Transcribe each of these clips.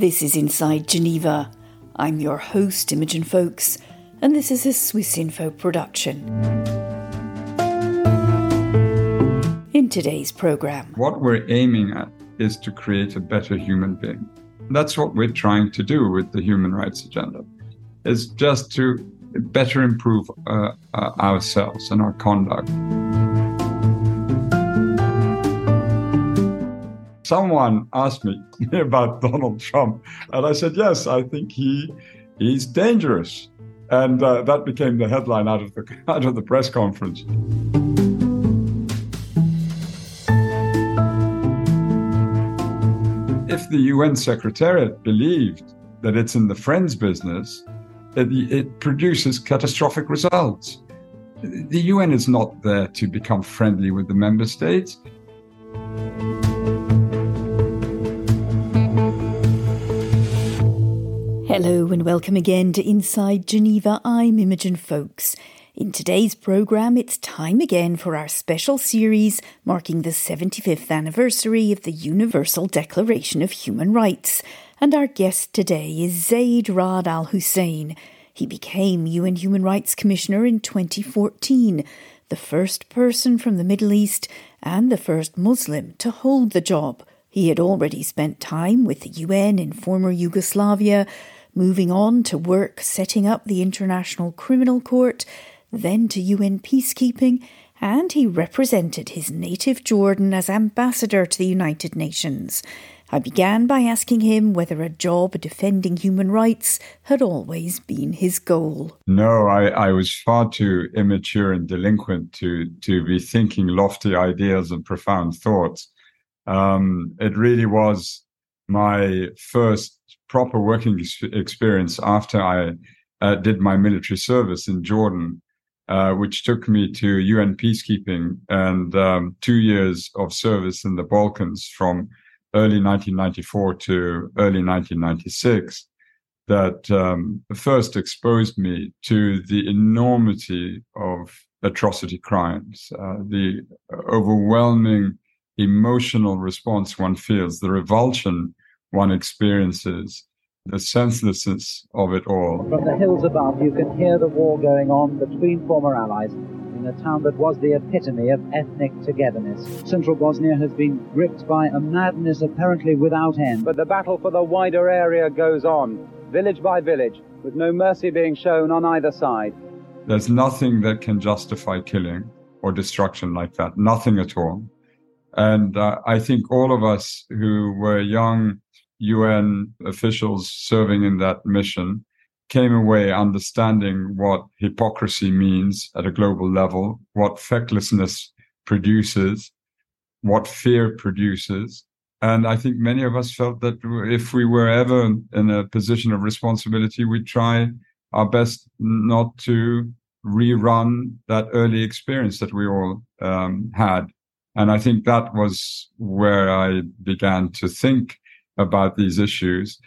This is Inside Geneva. I'm your host, Imogen Foulkes, and this is a Swiss Info production. In today's programme, what we're aiming at is to create a better human being. That's what we're trying to do with the human rights agenda. It's just to better improve uh, uh, ourselves and our conduct. Someone asked me about Donald Trump, and I said, yes, I think he he's dangerous, and uh, that became the headline out of the out of the press conference. If the UN Secretariat believed that it's in the friends business, it, it produces catastrophic results. The UN is not there to become friendly with the member states. Hello and welcome again to Inside Geneva. I'm Imogen Foulkes. In today's programme, it's time again for our special series marking the 75th anniversary of the Universal Declaration of Human Rights. And our guest today is Zeid Ra'ad Al Hussein. He became UN Human Rights Commissioner in 2014, the first person from the Middle East and the first Muslim to hold the job. He had already spent time with the UN in former Yugoslavia moving on to work setting up the International Criminal Court, then to UN peacekeeping, and he represented his native Jordan as ambassador to the United Nations. I began by asking him whether a job defending human rights had always been his goal. No, I, I was far too immature and delinquent to, to be thinking lofty ideas and profound thoughts. Um, it really was my first proper working experience after I uh, did my military service in Jordan, uh, which took me to UN peacekeeping and um, two years of service in the Balkans from early 1994 to early 1996 that um, first exposed me to the enormity of atrocity crimes, uh, the overwhelming emotional response one feels, the revulsion one experiences the senselessness of it all. From the hills above, you can hear the war going on between former allies in a town that was the epitome of ethnic togetherness. Central Bosnia has been gripped by a madness apparently without end. But the battle for the wider area goes on, village by village, with no mercy being shown on either side. There's nothing that can justify killing or destruction like that, nothing at all. And uh, I think all of us who were young UN officials serving in that mission came away understanding what hypocrisy means at a global level, what fecklessness produces, what fear produces. And I think many of us felt that if we were ever in a position of responsibility, we'd try our best not to rerun that early experience that we all um, had. And I think that was where I began to think about these issues.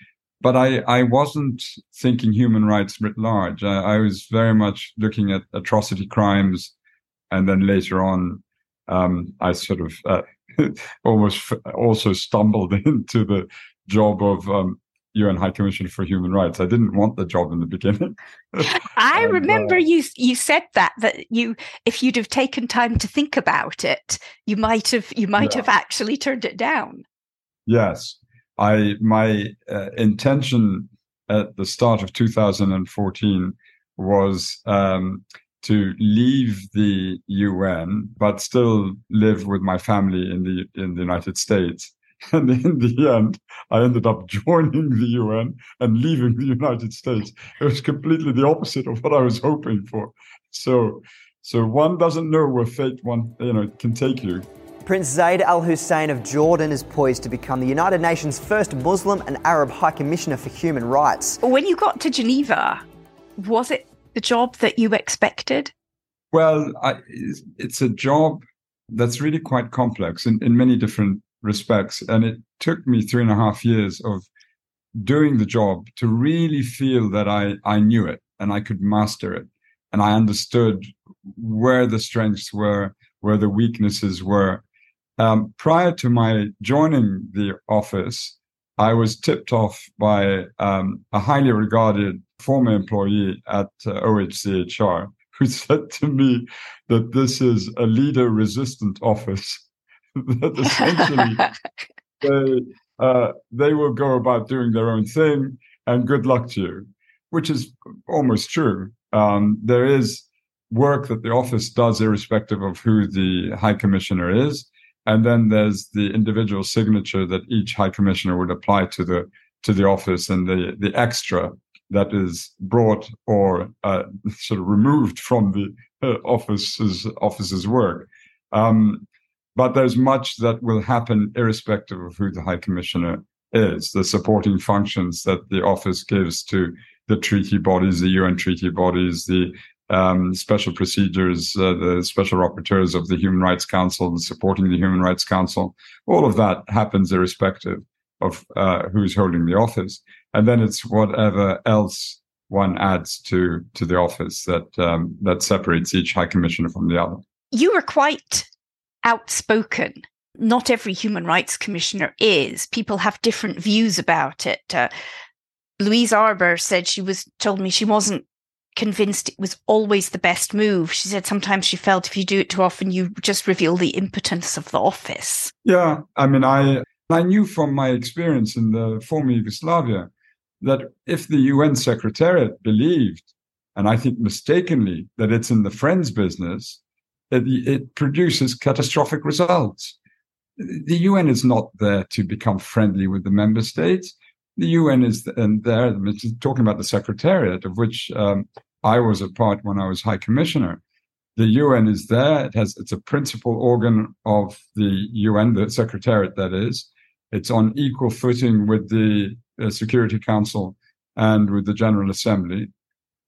But I, I wasn't thinking human rights writ large. I, I was very much looking at atrocity crimes. And then later on, um, I sort of uh, almost f- also stumbled into the job of um, UN High Commissioner for Human Rights. I didn't want the job in the beginning. I and, remember uh, you you said that that you if you'd have taken time to think about it, you might have you might yeah. have actually turned it down. Yes, I my uh, intention at the start of 2014 was um, to leave the UN, but still live with my family in the in the United States. And in the end, I ended up joining the UN and leaving the United States. It was completely the opposite of what I was hoping for. So, so one doesn't know where fate one you know can take you. Prince Zeid Al Hussein of Jordan is poised to become the United Nations' first Muslim and Arab High Commissioner for Human Rights. When you got to Geneva, was it the job that you expected? Well, I, it's a job that's really quite complex in, in many different respects. And it took me three and a half years of doing the job to really feel that I, I knew it and I could master it. And I understood where the strengths were, where the weaknesses were, um, prior to my joining the office, I was tipped off by um, a highly regarded former employee at uh, OHCHR who said to me that this is a leader resistant office. that essentially they, uh, they will go about doing their own thing and good luck to you, which is almost true. Um, there is work that the office does irrespective of who the high commissioner is. And then there's the individual signature that each high commissioner would apply to the to the office and the the extra that is brought or uh, sort of removed from the uh, office's office's work. Um, but there's much that will happen irrespective of who the high commissioner is. The supporting functions that the office gives to the treaty bodies, the UN treaty bodies, the um, special procedures, uh, the special rapporteurs of the Human Rights Council, and supporting the Human Rights Council, all of that happens irrespective of uh, who's holding the office. And then it's whatever else one adds to to the office that um, that separates each high commissioner from the other. You were quite outspoken. Not every human rights commissioner is. People have different views about it. Uh, Louise Arbour said she was told me she wasn't convinced it was always the best move. She said sometimes she felt if you do it too often, you just reveal the impotence of the office. Yeah, I mean, I I knew from my experience in the former Yugoslavia that if the UN Secretariat believed, and I think mistakenly, that it's in the friends business, it, it produces catastrophic results. The UN is not there to become friendly with the member states the UN is and there talking about the Secretariat, of which um, I was a part when I was High Commissioner. The UN is there. It has it's a principal organ of the UN, the Secretariat that is. It's on equal footing with the uh, Security Council and with the General Assembly.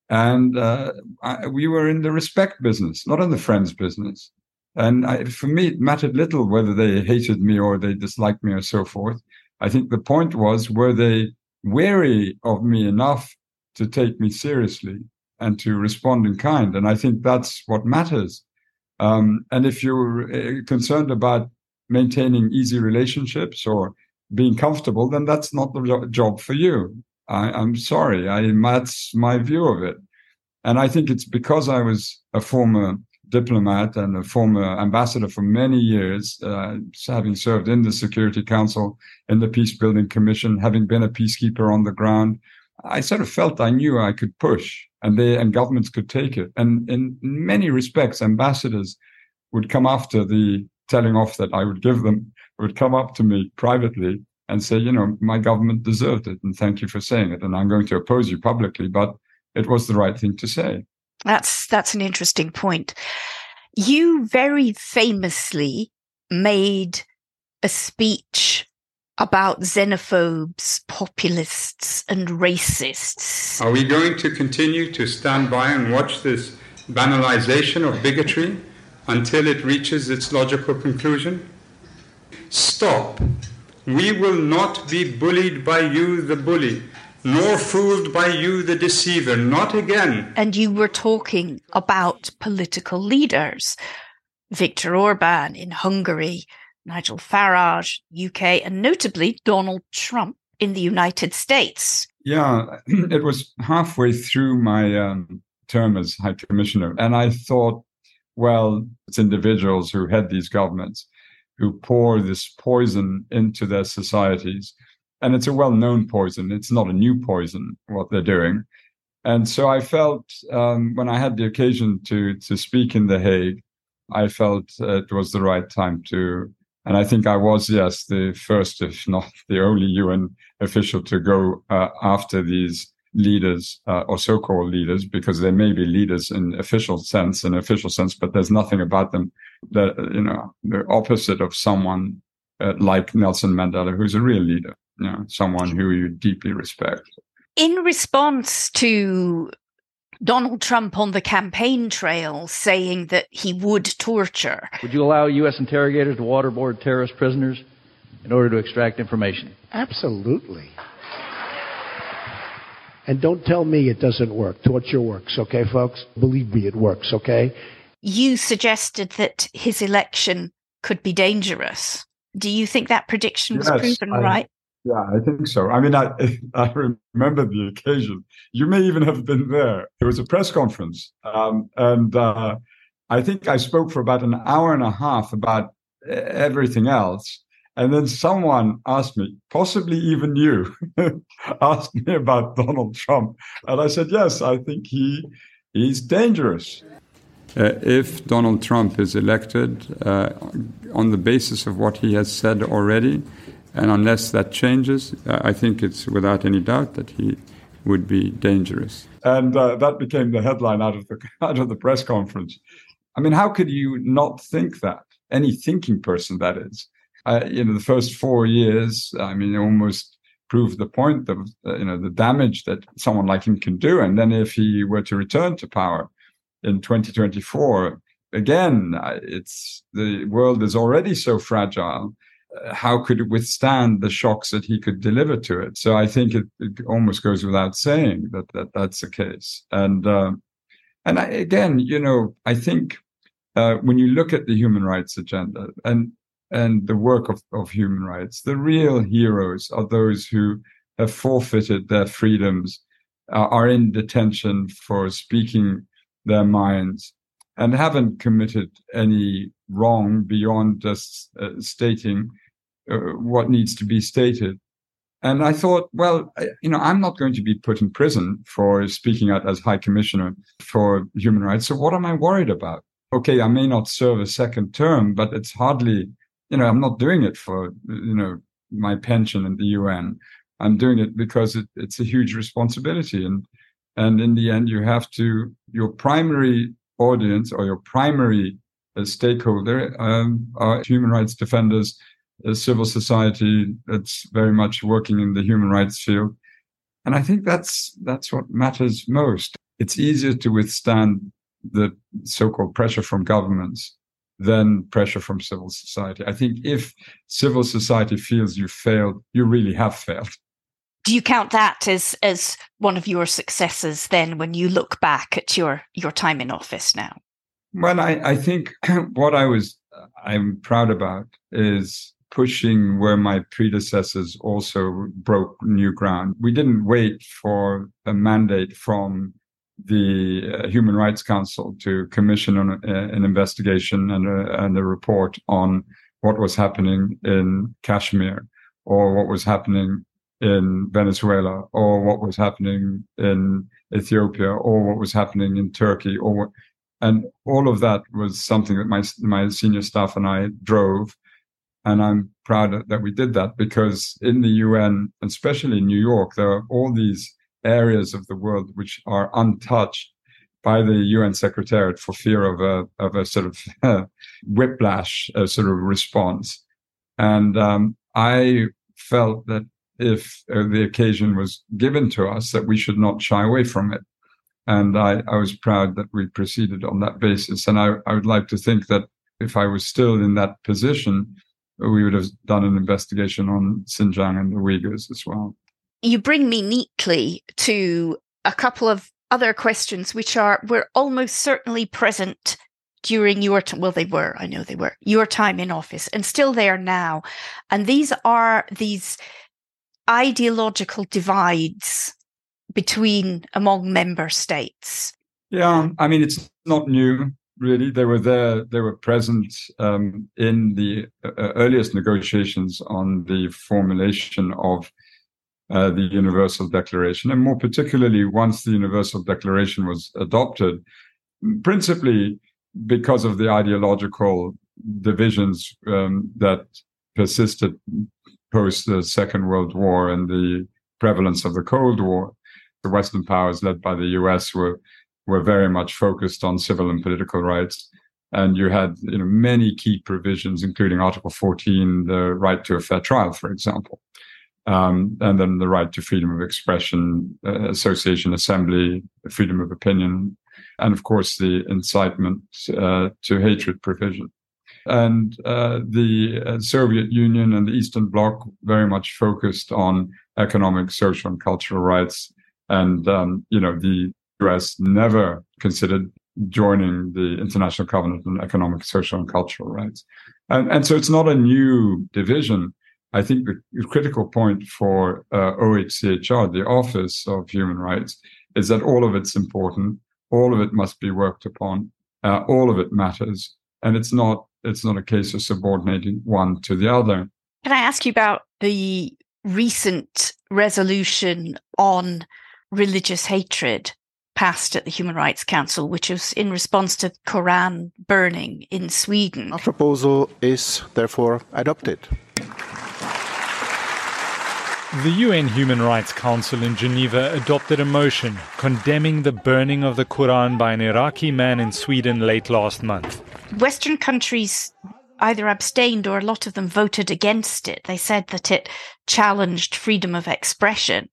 And uh, I, we were in the respect business, not in the friends business. And I, for me, it mattered little whether they hated me or they disliked me or so forth. I think the point was were they wary of me enough to take me seriously and to respond in kind? And I think that's what matters. Um, and if you're uh, concerned about maintaining easy relationships or being comfortable, then that's not the job for you. I, am sorry. I, that's my view of it. And I think it's because I was a former diplomat and a former ambassador for many years, uh, having served in the Security Council, in the Peace Building Commission, having been a peacekeeper on the ground. I sort of felt I knew I could push and they and governments could take it. And in many respects, ambassadors would come after the telling off that I would give them, would come up to me privately and say, you know, my government deserved it and thank you for saying it. And I'm going to oppose you publicly, but it was the right thing to say. That's that's an interesting point. You very famously made a speech about xenophobes, populists, and racists. Are we going to continue to stand by and watch this banalization of bigotry until it reaches its logical conclusion? Stop. We will not be bullied by you, the bully nor fooled by you, the deceiver, not again. And you were talking about political leaders Viktor Orban in Hungary, Nigel Farage, UK, and notably Donald Trump in the United States. Yeah, it was halfway through my um, term as High Commissioner, and I thought, well, it's individuals who head these governments who pour this poison into their societies and it's a well-known poison. It's not a new poison what they're doing. And so I felt um, when I had the occasion to to speak in The Hague, I felt uh, it was the right time to. And I think I was, yes, the first, if not the only UN official to go uh, after these leaders uh, or so-called leaders, because they may be leaders in official sense, in official sense, but there's nothing about them that you know the opposite of someone uh, like Nelson Mandela, who's a real leader you know, someone who you deeply respect. In response to Donald Trump on the campaign trail saying that he would torture. Would you allow U.S. interrogators to waterboard terrorist prisoners in order to extract information? Absolutely. And don't tell me it doesn't work. Torture works, okay, folks? Believe me, it works, okay? You suggested that his election could be dangerous. Do you think that prediction was yes, proven I, right? Yeah, I think so. I mean, I I remember the occasion. You may even have been there. It was a press conference, um, and uh, I think I spoke for about an hour and a half about everything else. And then someone asked me, possibly even you, asked me about Donald Trump, and I said, yes, I think he he's dangerous. Uh, if Donald Trump is elected uh, on the basis of what he has said already, and unless that changes, I think it's without any doubt that he would be dangerous. And uh, that became the headline out of the out of the press conference. I mean, how could you not think that? Any thinking person, that is. Uh, you know, the first four years, I mean, almost proved the point of uh, you know the damage that someone like him can do. And then if he were to return to power in 2024, again, uh, it's the world is already so fragile. How could it withstand the shocks that he could deliver to it? So I think it, it almost goes without saying that, that that's the case. And uh, and I, again, you know, I think uh, when you look at the human rights agenda and and the work of, of human rights, the real heroes are those who have forfeited their freedoms, uh, are in detention for speaking their minds, and haven't committed any wrong beyond just uh, stating uh, what needs to be stated. And I thought, well, you know, I'm not going to be put in prison for speaking out as High Commissioner for Human Rights. So what am I worried about? okay, I may not serve a second term, but it's hardly, you know, I'm not doing it for, you know, my pension in the UN. I'm doing it because it, it's a huge responsibility. And, and in the end, you have to, your primary audience or your primary uh, stakeholder um, are human rights defenders, civil society that's very much working in the human rights field. And I think that's, that's what matters most. It's easier to withstand the so-called pressure from governments than pressure from civil society. I think if civil society feels you failed, you really have failed. Do you count that as as one of your successes then when you look back at your your time in office now? Well, I, I think what I was I'm proud about is pushing where my predecessors also broke new ground. We didn't wait for a mandate from the uh, Human Rights Council to commission an, uh, an investigation and a, and a report on what was happening in Kashmir or what was happening in Venezuela or what was happening in Ethiopia or what was happening in Turkey or and all of that was something that my my senior staff and I drove and I'm proud that we did that because in the UN especially in New York there are all these areas of the world which are untouched by the UN Secretariat for fear of a of a sort of whiplash uh, sort of response. And um, I felt that if uh, the occasion was given to us, that we should not shy away from it. And I, I was proud that we proceeded on that basis. And I, I would like to think that if I was still in that position, we would have done an investigation on Xinjiang and the Uyghurs as well. You bring me neatly to a couple of other questions which are were almost certainly present during your time well they were i know they were your time in office and still there now. And these are these ideological divides between among member states. Yeah i mean it's not new really they were there they were present um, in the uh, earliest negotiations on the formulation of uh, the Universal Declaration, and more particularly once the Universal Declaration was adopted, principally because of the ideological divisions um, that persisted post the Second World War and the prevalence of the Cold War. The Western powers, led by the U.S., were were very much focused on civil and political rights, and you had you know many key provisions, including Article 14, the right to a fair trial, for example um, and then the right to freedom of expression, uh, association, assembly, freedom of opinion, and of course the incitement uh, to hatred provision. And uh, the uh, Soviet Union and the Eastern Bloc very much focused on economic, social, and cultural rights. And um, you know the U.S. never considered joining the International Covenant on Economic, Social, and Cultural Rights. And, and so it's not a new division I think the critical point for uh, OHCHR, the Office of Human Rights, is that all of it's important, all of it must be worked upon, uh, all of it matters, and it's not it's not a case of subordinating one to the other. Can I ask you about the recent resolution on religious hatred passed at the Human Rights Council, which was in response to Quran burning in Sweden? Our proposal is therefore adopted. The UN Human Rights Council in Geneva adopted a motion condemning the burning of the Quran by an Iraqi man in Sweden late last month. Western countries either abstained or a lot of them voted against it. They said that it challenged freedom of expression.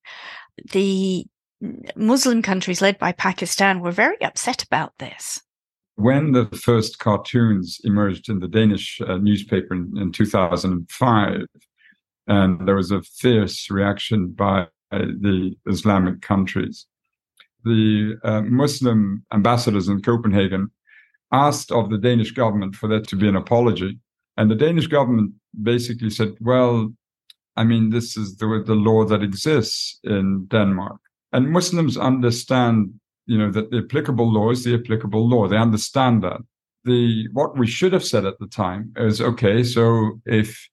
The Muslim countries led by Pakistan were very upset about this. When the first cartoons emerged in the Danish uh, newspaper in, in 2005, and there was a fierce reaction by the Islamic countries. The uh, Muslim ambassadors in Copenhagen asked of the Danish government for there to be an apology, and the Danish government basically said, "Well, I mean, this is the the law that exists in Denmark, and Muslims understand, you know, that the applicable law is the applicable law. They understand that." The what we should have said at the time is okay. So if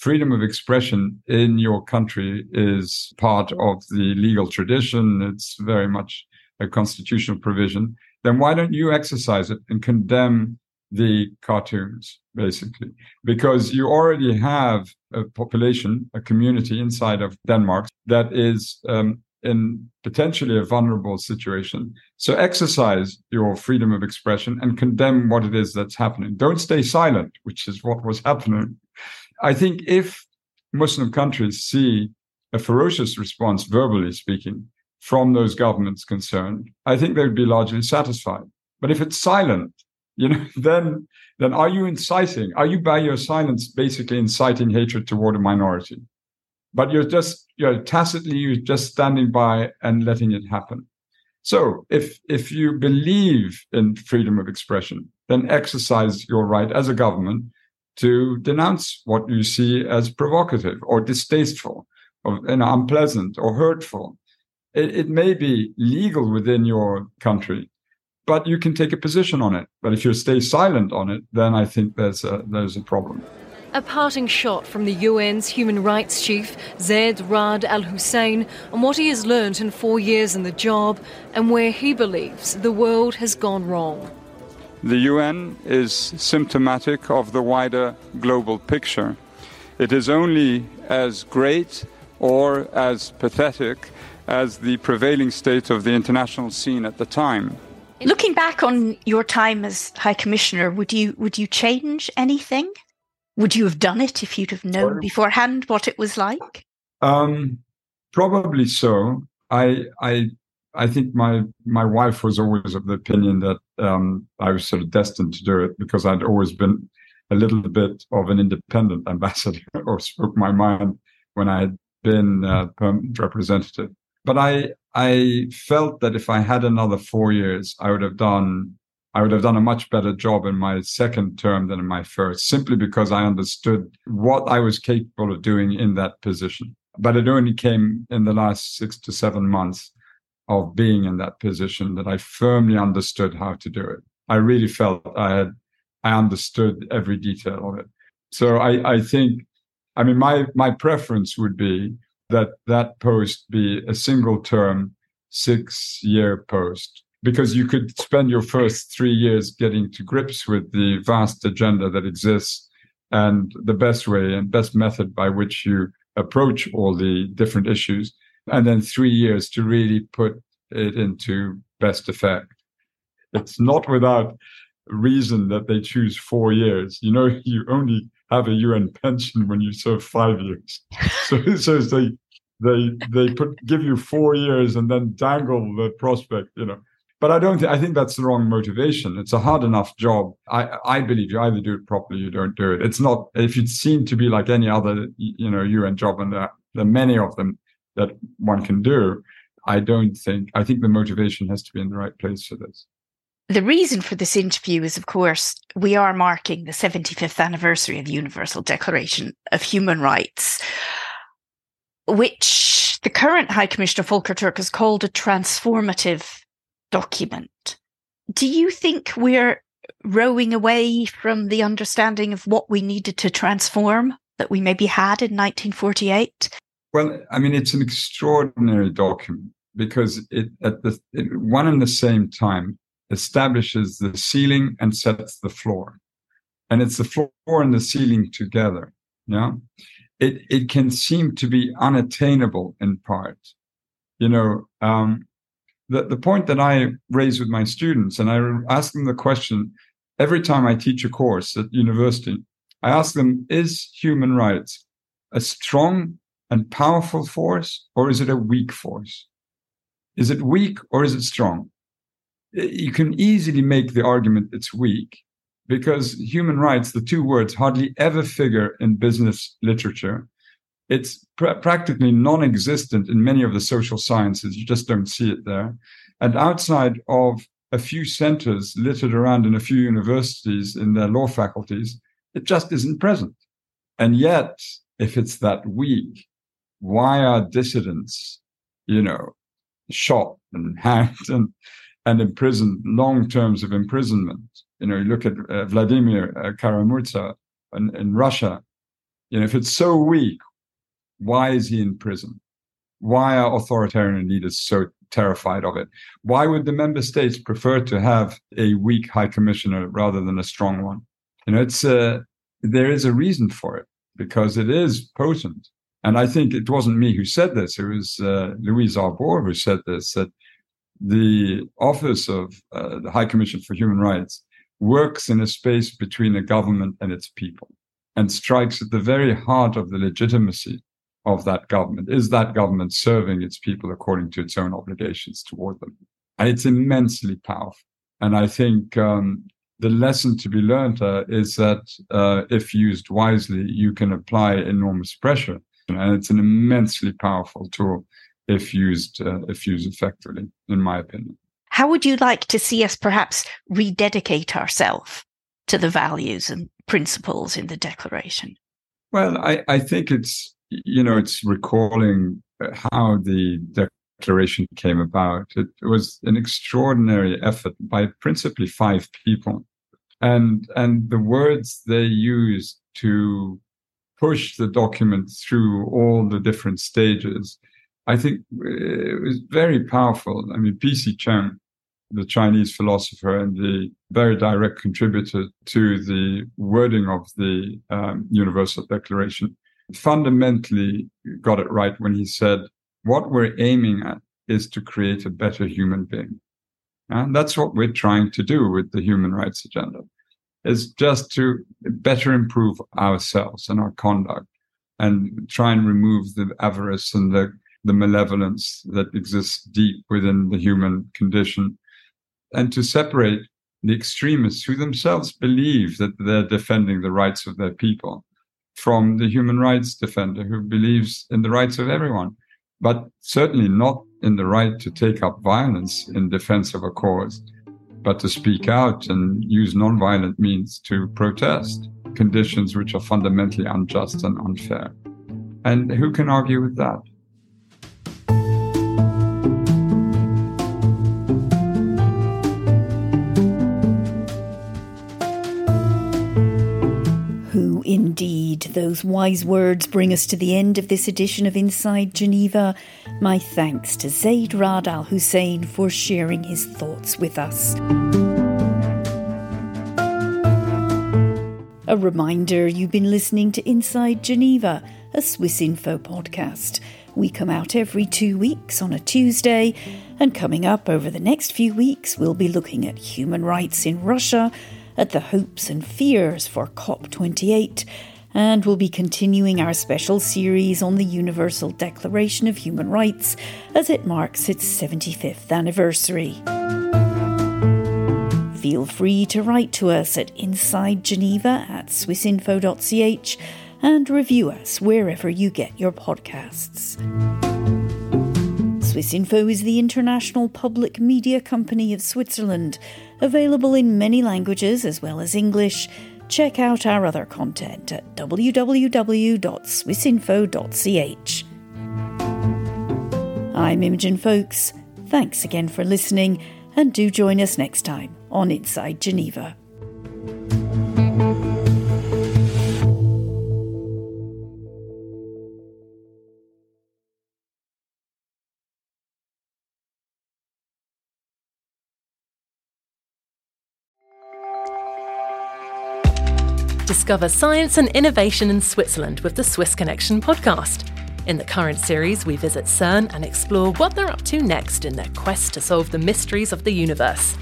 freedom of expression in your country is part of the legal tradition. It's very much a constitutional provision. Then why don't you exercise it and condemn the cartoons, basically? Because you already have a population, a community inside of Denmark that is um, in potentially a vulnerable situation. So exercise your freedom of expression and condemn what it is that's happening. Don't stay silent, which is what was happening I think if Muslim countries see a ferocious response, verbally speaking, from those governments concerned, I think they would be largely satisfied. But if it's silent, you know, then then are you inciting? Are you by your silence basically inciting hatred toward a minority? But you're just you're tacitly you're just standing by and letting it happen. So if if you believe in freedom of expression, then exercise your right as a government to denounce what you see as provocative or distasteful or you know, unpleasant or hurtful. It, it may be legal within your country, but you can take a position on it. But if you stay silent on it, then I think there's a, there's a problem. A parting shot from the UN's human rights chief, Zeid Ra'ad Al Hussein, on what he has learned in four years in the job and where he believes the world has gone wrong. The UN is symptomatic of the wider global picture. It is only as great or as pathetic as the prevailing state of the international scene at the time. Looking back on your time as High Commissioner, would you would you change anything? Would you have done it if you'd have known beforehand what it was like? Um, probably so. I I I think my my wife was always of the opinion that um, I was sort of destined to do it because I'd always been a little bit of an independent ambassador or spoke my mind when I had been uh, permanent representative. But I I felt that if I had another four years, I would have done I would have done a much better job in my second term than in my first, simply because I understood what I was capable of doing in that position. But it only came in the last six to seven months of being in that position that I firmly understood how to do it. I really felt I had, I understood every detail of it. So I, I think, I mean, my, my preference would be that that post be a single term, six year post, because you could spend your first three years getting to grips with the vast agenda that exists and the best way and best method by which you approach all the different issues and then three years to really put it into best effect. It's not without reason that they choose four years. You know, you only have a UN pension when you serve five years. So, so they they they put give you four years and then dangle the prospect. You know, but I don't. Th- I think that's the wrong motivation. It's a hard enough job. I I believe you either do it properly, you don't do it. It's not. If it seemed to be like any other, you know, UN job, and there, there are many of them that one can do. I don't think, I think the motivation has to be in the right place for this. The reason for this interview is, of course, we are marking the 75th anniversary of the Universal Declaration of Human Rights, which the current High Commissioner Volker Türk has called a transformative document. Do you think we're rowing away from the understanding of what we needed to transform that we maybe had in 1948? Well, I mean, it's an extraordinary document because it at the it, one and the same time establishes the ceiling and sets the floor, and it's the floor and the ceiling together. Yeah, it it can seem to be unattainable in part. You know, um, the the point that I raise with my students, and I ask them the question every time I teach a course at university. I ask them: Is human rights a strong and powerful force, or is it a weak force? Is it weak or is it strong? You can easily make the argument it's weak because human rights, the two words, hardly ever figure in business literature. It's pr- practically non existent in many of the social sciences. You just don't see it there. And outside of a few centers littered around in a few universities in their law faculties, it just isn't present. And yet, if it's that weak, why are dissidents, you know, shot and hanged and and imprisoned long terms of imprisonment? You know, you look at uh, Vladimir uh, Kara-Murza in, in Russia. You know, if it's so weak, why is he in prison? Why are authoritarian leaders so terrified of it? Why would the member states prefer to have a weak high commissioner rather than a strong one? You know, it's uh, there is a reason for it because it is potent. And I think it wasn't me who said this. It was uh, Louise Arbour who said this, that the office of uh, the High Commission for Human Rights works in a space between a government and its people and strikes at the very heart of the legitimacy of that government. Is that government serving its people according to its own obligations toward them? And it's immensely powerful. And I think um, the lesson to be learned uh, is that uh, if used wisely, you can apply enormous pressure, and it's an immensely powerful tool if used uh, if used effectively, in my opinion. How would you like to see us perhaps rededicate ourselves to the values and principles in the Declaration? Well, I, I think it's you know it's recalling how the declaration came about. It was an extraordinary effort by principally five people and and the words they used to push the document through all the different stages, I think it was very powerful. I mean, P.C. Chang, the Chinese philosopher and the very direct contributor to the wording of the um, Universal Declaration, fundamentally got it right when he said, what we're aiming at is to create a better human being. And that's what we're trying to do with the human rights agenda is just to better improve ourselves and our conduct and try and remove the avarice and the, the malevolence that exists deep within the human condition and to separate the extremists who themselves believe that they're defending the rights of their people from the human rights defender who believes in the rights of everyone, but certainly not in the right to take up violence in defense of a cause, but to speak out and use nonviolent means to protest conditions which are fundamentally unjust and unfair. And who can argue with that? Indeed, those wise words bring us to the end of this edition of Inside Geneva. My thanks to Zeid Ra'ad Al Hussein for sharing his thoughts with us. A reminder you've been listening to Inside Geneva, a Swiss Info podcast. We come out every two weeks on a Tuesday, and coming up over the next few weeks, we'll be looking at human rights in Russia at the hopes and fears for COP28, and we'll be continuing our special series on the Universal Declaration of Human Rights as it marks its 75th anniversary. Feel free to write to us at insidegeneva at swissinfo.ch and review us wherever you get your podcasts. Swissinfo is the international public media company of Switzerland, available in many languages as well as English. Check out our other content at www.swissinfo.ch. I'm Imogen Foulkes. Thanks again for listening, and do join us next time on Inside Geneva. Discover science and innovation in Switzerland with the Swiss Connection podcast. In the current series, we visit CERN and explore what they're up to next in their quest to solve the mysteries of the universe.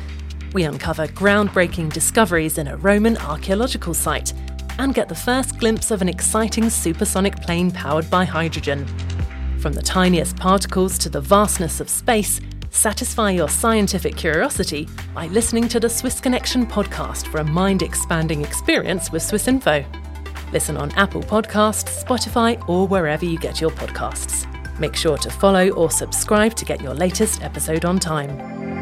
We uncover groundbreaking discoveries in a Roman archaeological site and get the first glimpse of an exciting supersonic plane powered by hydrogen. From the tiniest particles to the vastness of space, satisfy your scientific curiosity by listening to the Swiss Connection podcast for a mind expanding experience with Swiss Info. Listen on Apple Podcasts, Spotify, or wherever you get your podcasts. Make sure to follow or subscribe to get your latest episode on time.